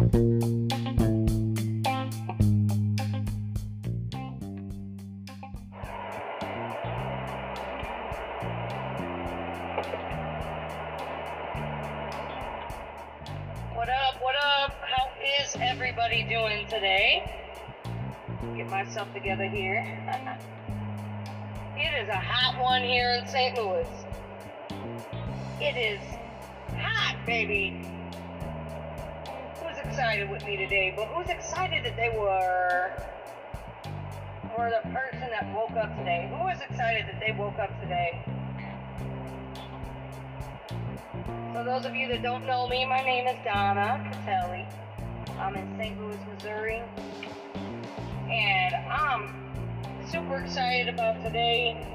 What up? What up? How is everybody doing today? Get myself together here. it is a hot one here in St. Louis. It is hot, baby. Excited with me today? But who's excited that they were, or the person that woke up today? Who is excited that they woke up today? So those of you that don't know me, my name is Donna Catelli. I'm in St. Louis, Missouri. And I'm super excited about today.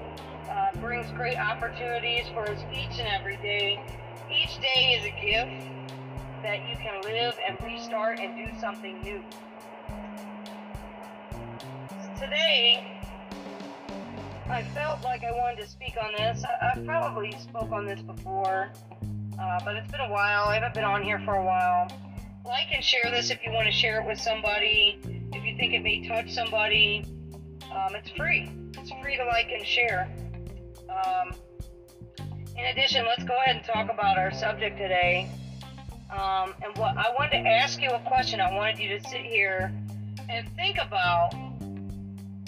Uh, brings great opportunities for us each and every day. Each day is a gift that you can live and restart and do something new. Today, I felt like I wanted to speak on this. I, I've probably spoke on this before, uh, but it's been a while. I haven't been on here for a while. Like and share this if you want to share it with somebody. If you think it may touch somebody, um, it's free. It's free to like and share. Um, in addition, let's go ahead and talk about our subject today. Um, and what I wanted to ask you a question. I wanted you to sit here and think about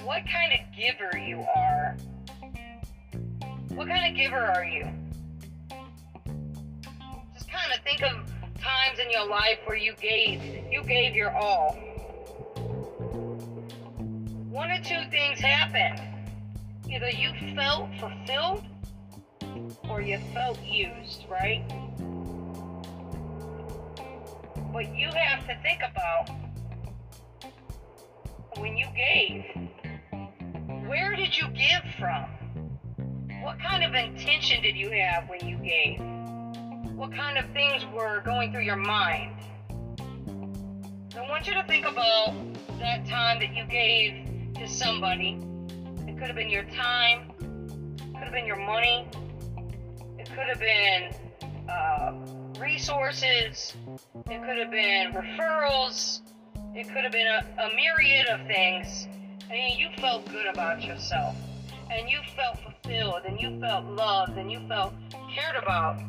what kind of giver you are. What kind of giver are you? Just kind of think of times in your life where you gave you gave your all. One or two things happened. Either you felt fulfilled or you felt used, right? But you have to think about when you gave, where did you give from? What kind of intention did you have when you gave? What kind of things were going through your mind? So I want you to think about that time that you gave to somebody. It could have been your time, it could have been your money, it could have been uh, resources, it could have been referrals, it could have been a, a myriad of things. And you felt good about yourself, and you felt fulfilled, and you felt loved, and you felt cared about.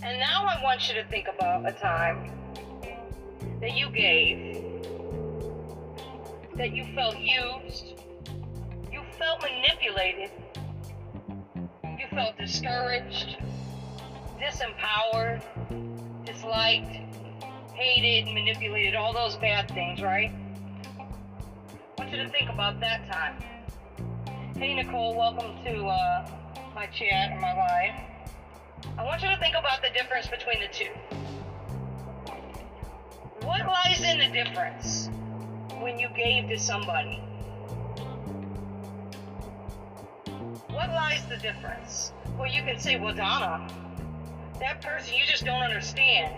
And now I want you to think about a time that you gave, that you felt used, you felt manipulated, you felt discouraged, disempowered, disliked, hated, manipulated, all those bad things, right? I want you to think about that time. Hey, Nicole, welcome to uh, my chat or my live. I want you to think about the difference between the two. What lies in the difference when you gave to somebody? What lies the difference? Well, you can say, well, Donna, that person, you just don't understand.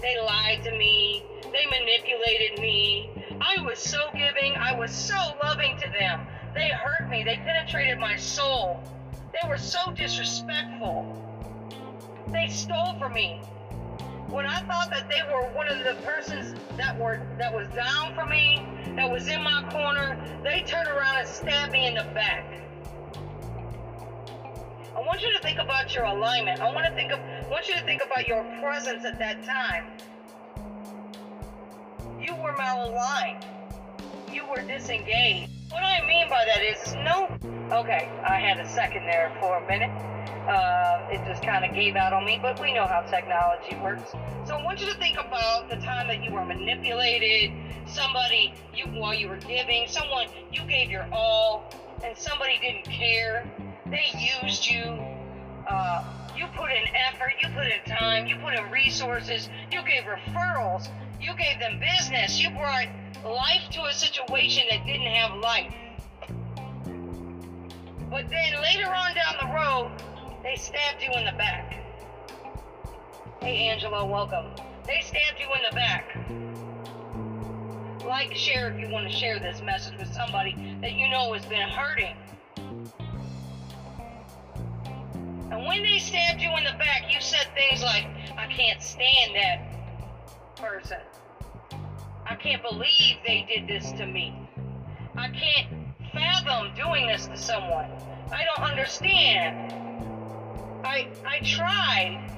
They lied to me. They manipulated me. I was so giving. I was so loving to them. They hurt me. They penetrated my soul. They were so disrespectful. They stole from me. When I thought that they were one of the persons that were that was down for me, that was in my corner, they turned around and stabbed me in the back. I want you to think about your alignment. I want to think of I want you to think about your presence at that time. You were malaligned. You were disengaged. What I mean by that is no. Okay, I had a second there for a minute. Uh, it just kind of gave out on me, but we know how technology works. So I want you to think about the time that you were manipulated, somebody you while you were giving, someone you gave your all, somebody didn't care. They used you. Uh, you put in effort, you put in time, you put in resources, you gave referrals, you gave them business, you brought life to a situation that didn't have life. But then later on down the road, they stabbed you in the back. Hey, Angela, welcome. They stabbed you in the back. Like, share if you want to share this message with somebody that you know has been hurting. And when they stabbed you in the back, you said things like, I can't stand that person. I can't believe they did this to me. I can't fathom doing this to someone. I don't understand. I I tried.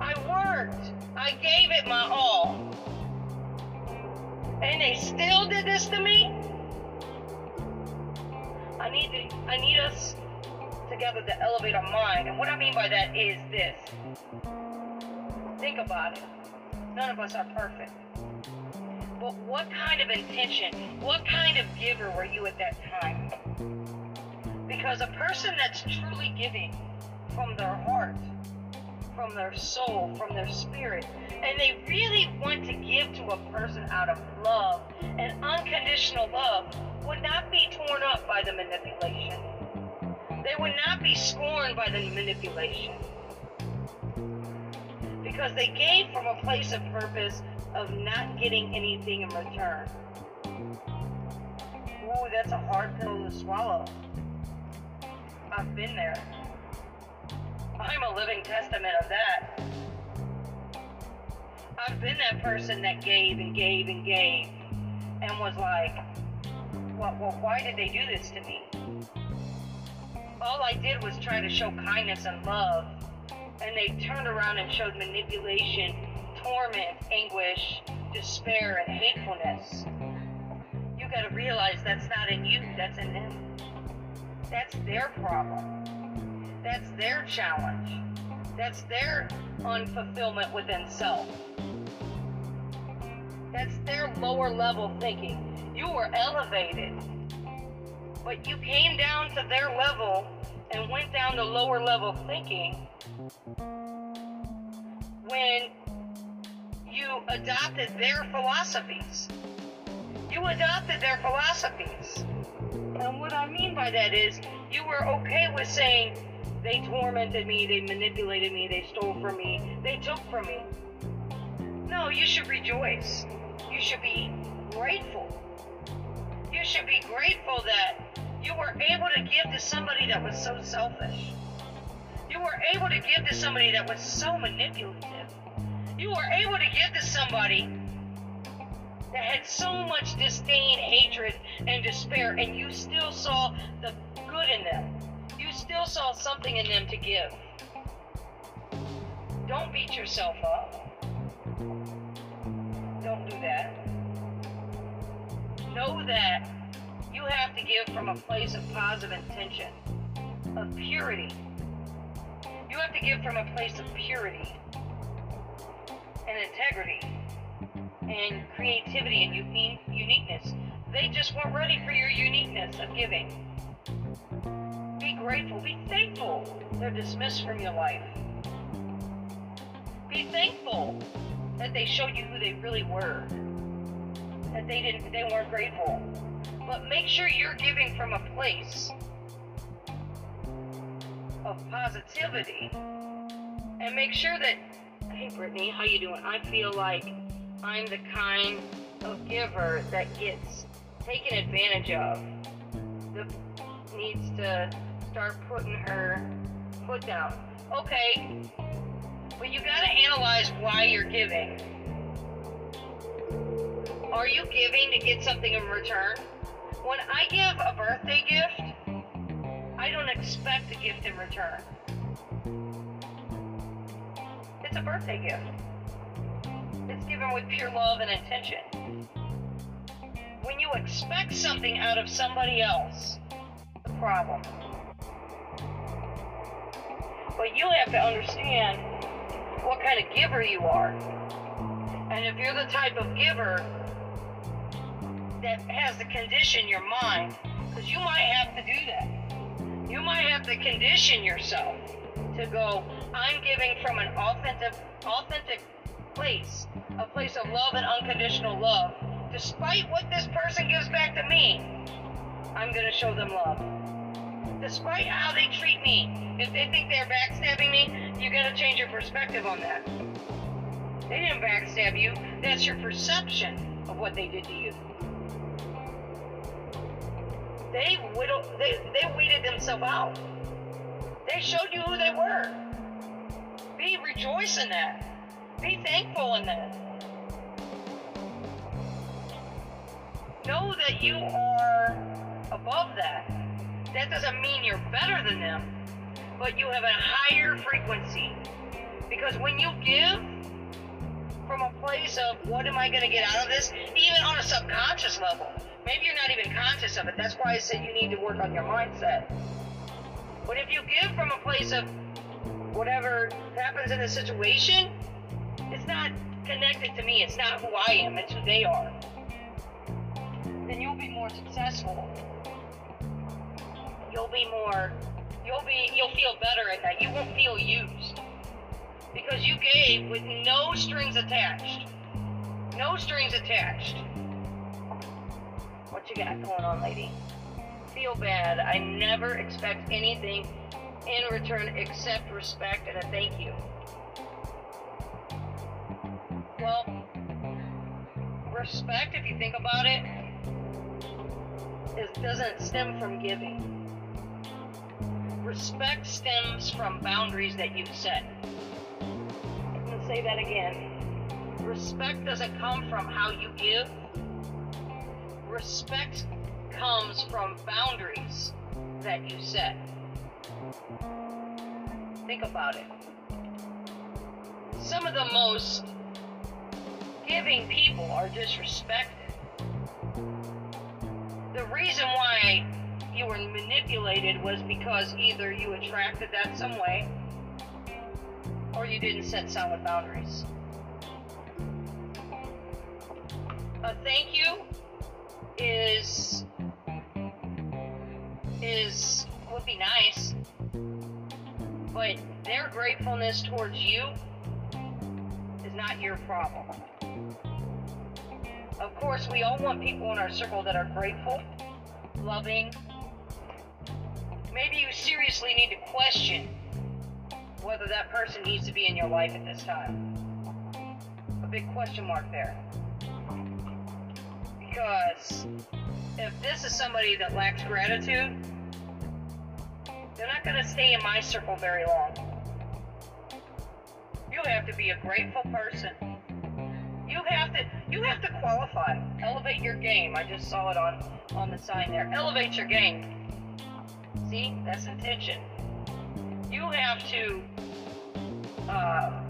I worked. I gave it my all. And they still did this to me? I need to I need us together to elevate our mind. And what I mean by that is this. Think about it. None of us are perfect. But what kind of intention, what kind of giver were you at that time? Because a person that's truly giving from their heart, from their soul, from their spirit, and they really want to give to a person out of love and unconditional love would not be torn up by the manipulation. They would not be scorned by the manipulation. Because they gave from a place of purpose of not getting anything in return. Ooh, that's a hard pill to swallow. I've been there. I'm a living testament of that. I've been that person that gave and gave and gave and was like, well, well, why did they do this to me? All I did was try to show kindness and love, and they turned around and showed manipulation, torment, anguish, despair, and hatefulness. You got to realize that's not in you, that's in them. That's their problem. That's their challenge. That's their unfulfillment within self. That's their lower level thinking. You were elevated, but you came down to their level and went down to lower level thinking when you adopted their philosophies. You adopted their philosophies. And what I mean by that is you were okay with saying they tormented me, they manipulated me, they stole from me, they took from me. No, you should rejoice. You should be grateful. You should be grateful that you were able to give to somebody that was so selfish. You were able to give to somebody that was so manipulative. You were able to give to somebody that had so much disdain, hatred, and despair, and you still saw the good in them. Saw something in them to give. Don't beat yourself up. Don't do that. Know that you have to give from a place of positive intention, of purity. You have to give from a place of purity and integrity and creativity and uniqueness. They just weren't ready for your uniqueness of giving. Grateful. Be thankful they're dismissed from your life. Be thankful that they showed you who they really were. That they didn't they weren't grateful. But make sure you're giving from a place of positivity. And make sure that hey Brittany, how you doing? I feel like I'm the kind of giver that gets taken advantage of. That needs to start putting her foot down. Okay, but you gotta analyze why you're giving. Are you giving to get something in return? When I give a birthday gift, I don't expect a gift in return. It's a birthday gift. It's given with pure love and intention. When you expect something out of somebody else, the problem. But you have to understand what kind of giver you are. And if you're the type of giver that has to condition your mind, because you might have to do that. You might have to condition yourself to go, I'm giving from an authentic, authentic place, a place of love and unconditional love. Despite what this person gives back to me, I'm to show them love despite how they treat me. If they think they're backstabbing me, you gotta change your perspective on that. They didn't backstab you. That's your perception of what they did to you. They whittled, they, they weeded themselves out. They showed you who they were. Be rejoice in that. Be thankful in that. Know that you are above that. That doesn't mean you're better than them, but you have a higher frequency. Because when you give from a place of what am I going to get out of this, even on a subconscious level, maybe you're not even conscious of it. That's why I said you need to work on your mindset. But if you give from a place of whatever happens in the situation, it's not connected to me. It's not who I am. It's who they are. Then you'll be more successful. You'll be more. You'll be. You'll feel better at that. You won't feel used because you gave with no strings attached. No strings attached. What you got going on, lady? Feel bad. I never expect anything in return except respect and a thank you. Well, respect, if you think about it, it doesn't stem from giving. Respect stems from boundaries that you've set. I'm going to say that again. Respect doesn't come from how you give. Respect comes from boundaries that you set. Think about it. Some of the most giving people are disrespected. The reason why you were manipulated was because either you attracted that some way or you didn't set solid boundaries. A thank you is is would be nice, but their gratefulness towards you is not your problem. Of course, we all want people in our circle that are grateful, loving. Maybe you seriously need to question whether that person needs to be in your life at this time. A big question mark there. Because if this is somebody that lacks gratitude, they're not going to stay in my circle very long. You have to be a grateful person. You have to you have to qualify. Elevate your game. I just saw it on on the sign there. Elevate your game. See, that's intention. You have to uh,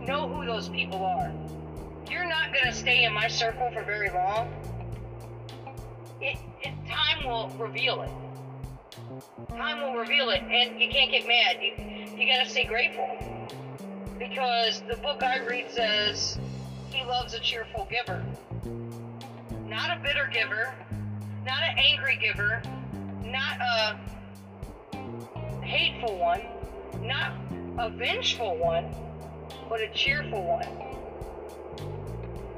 know who those people are. You're not going to stay in my circle for very long. It, it, time will reveal it. Time will reveal it, and you can't get mad. You, you got to stay grateful. Because the book I read says he loves a cheerful giver. Not a bitter giver, not an angry giver, a hateful one, not a vengeful one, but a cheerful one.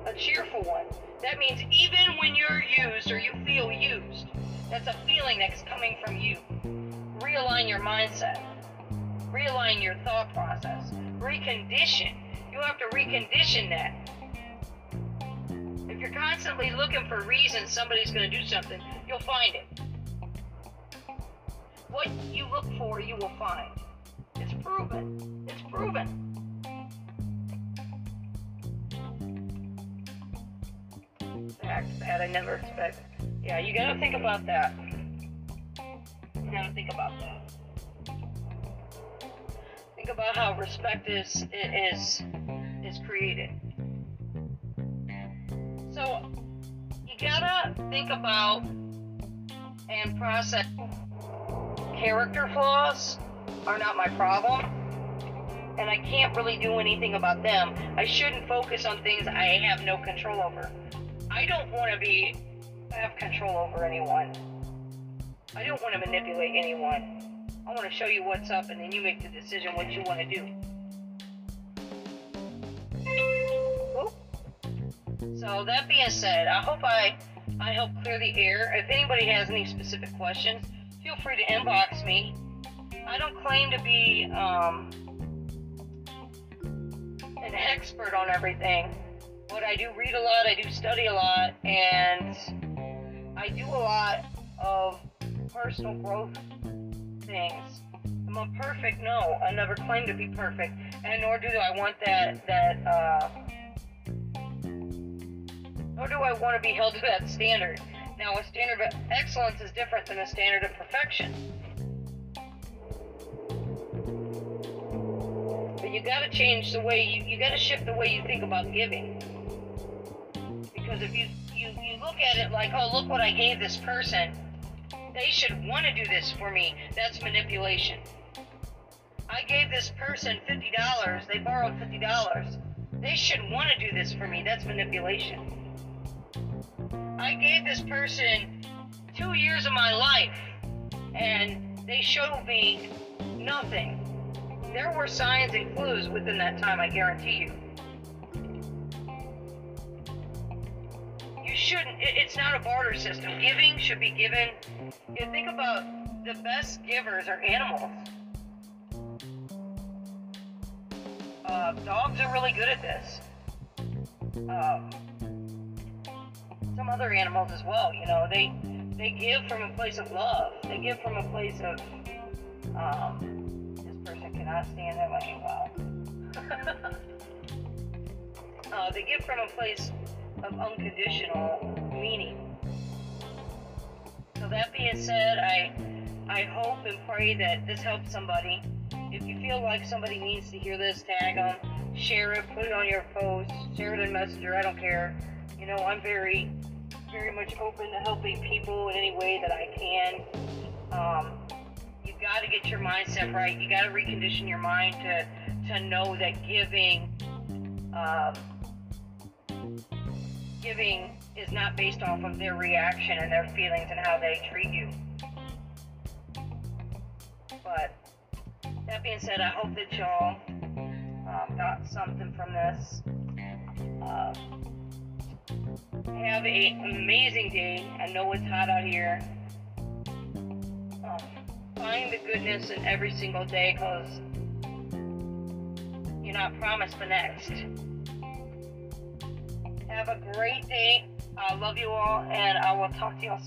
A cheerful one. That means even when you're used or you feel used, that's a feeling that's coming from you. Realign your mindset. Realign your thought process. Recondition. You have to recondition that. If you're constantly looking for reasons somebody's going to do something, you'll find it. What you look for, you will find. It's proven. It's proven. That I never expected. Yeah, you gotta think about that. You gotta think about that. Think about how respect is is is created. So you gotta think about and process character flaws are not my problem and I can't really do anything about them. I shouldn't focus on things I have no control over. I don't want to be have control over anyone. I don't want to manipulate anyone. I want to show you what's up and then you make the decision what you want to do. So that being said, I hope I I help clear the air. If anybody has any specific questions, feel free to inbox me. I don't claim to be um, an expert on everything, but I do read a lot, I do study a lot, and I do a lot of personal growth things. I'm I perfect? No, I never claim to be perfect, and nor do I want that that uh, nor do I want to be held to that standard. Now, a standard of excellence is different than a standard of perfection. But you got to change the way you, you got to shift the way you think about giving. Because if you, you, you look at it like, oh, look what I gave this person, they should want to do this for me, that's manipulation. I gave this person $50, they borrowed $50. They should want to do this for me, that's manipulation. I gave this person two years of my life and they showed me nothing. There were signs and clues within that time, I guarantee you. You shouldn't, it's not a barter system. Giving should be given. You think about the best givers are animals. Uh, dogs are really good at this. Um, some other animals as well. You know, they they give from a place of love. They give from a place of um, this person cannot stand their lane well. uh, they give from a place of unconditional meaning. So that being said, I I hope and pray that this helps somebody. If you feel like somebody needs to hear this, tag them, share it, put it on your post, share it in Messenger. I don't care. You know, I'm very, very much open to helping people in any way that I can. Um, you got to get your mindset right. You got to recondition your mind to to know that giving, um, giving is not based off of their reaction and their feelings and how they treat you. But that being said, I hope that y'all um, got something from this. Uh, have an amazing day. I know it's hot out here. Um, find the goodness in every single day because you're not promised the next. Have a great day. I love you all, and I will talk to y'all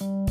soon.